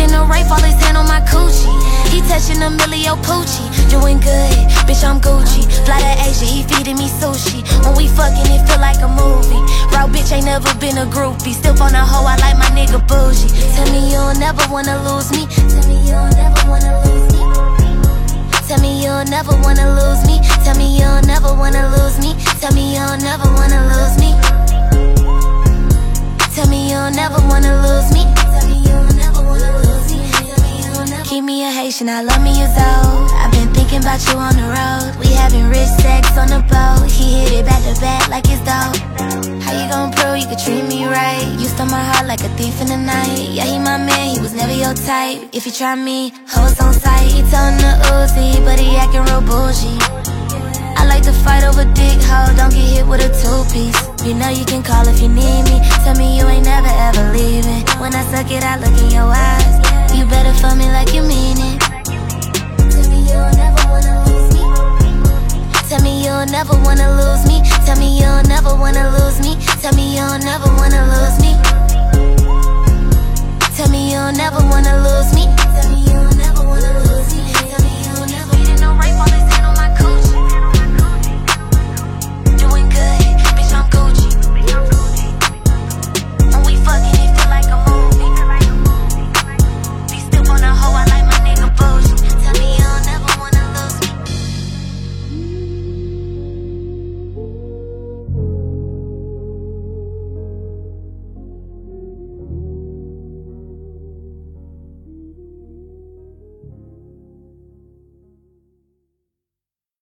Rafe, all his hand on my coochie. He touching Emilio Pucci, doing good, bitch, I'm Gucci. Fly to Asia, he feeding me sushi. When we fucking, it feel like a movie. Raw bitch ain't never been a groupie. Still on a hoe, I like my nigga bougie. Tell me you'll never wanna lose me. Tell me you'll never wanna lose me. Tell me you'll never wanna lose me. Tell me you'll never wanna lose me. Tell me you'll never wanna lose me. Tell me you'll never wanna lose me Keep me a Haitian, I love me as old. I've been thinking about you on the road. We having rich sex on the boat. He hit it back to back like it's dope. How you gon' prove you could treat me right? You stole my heart like a thief in the night. Yeah, he my man, he was never your type. If you try me, hoes on sight. He telling the Uzi, but he acting real bougie. I like to fight over dick hoe, don't get hit with a two-piece You know you can call if you need me Tell me you ain't never ever leaving When I suck it, I look in your eyes You better fuck me like you mean it. Tell me you'll never wanna lose me. Tell me you'll never wanna lose me. Tell me you'll never wanna lose me. Tell me you'll never wanna lose me. Tell me you'll never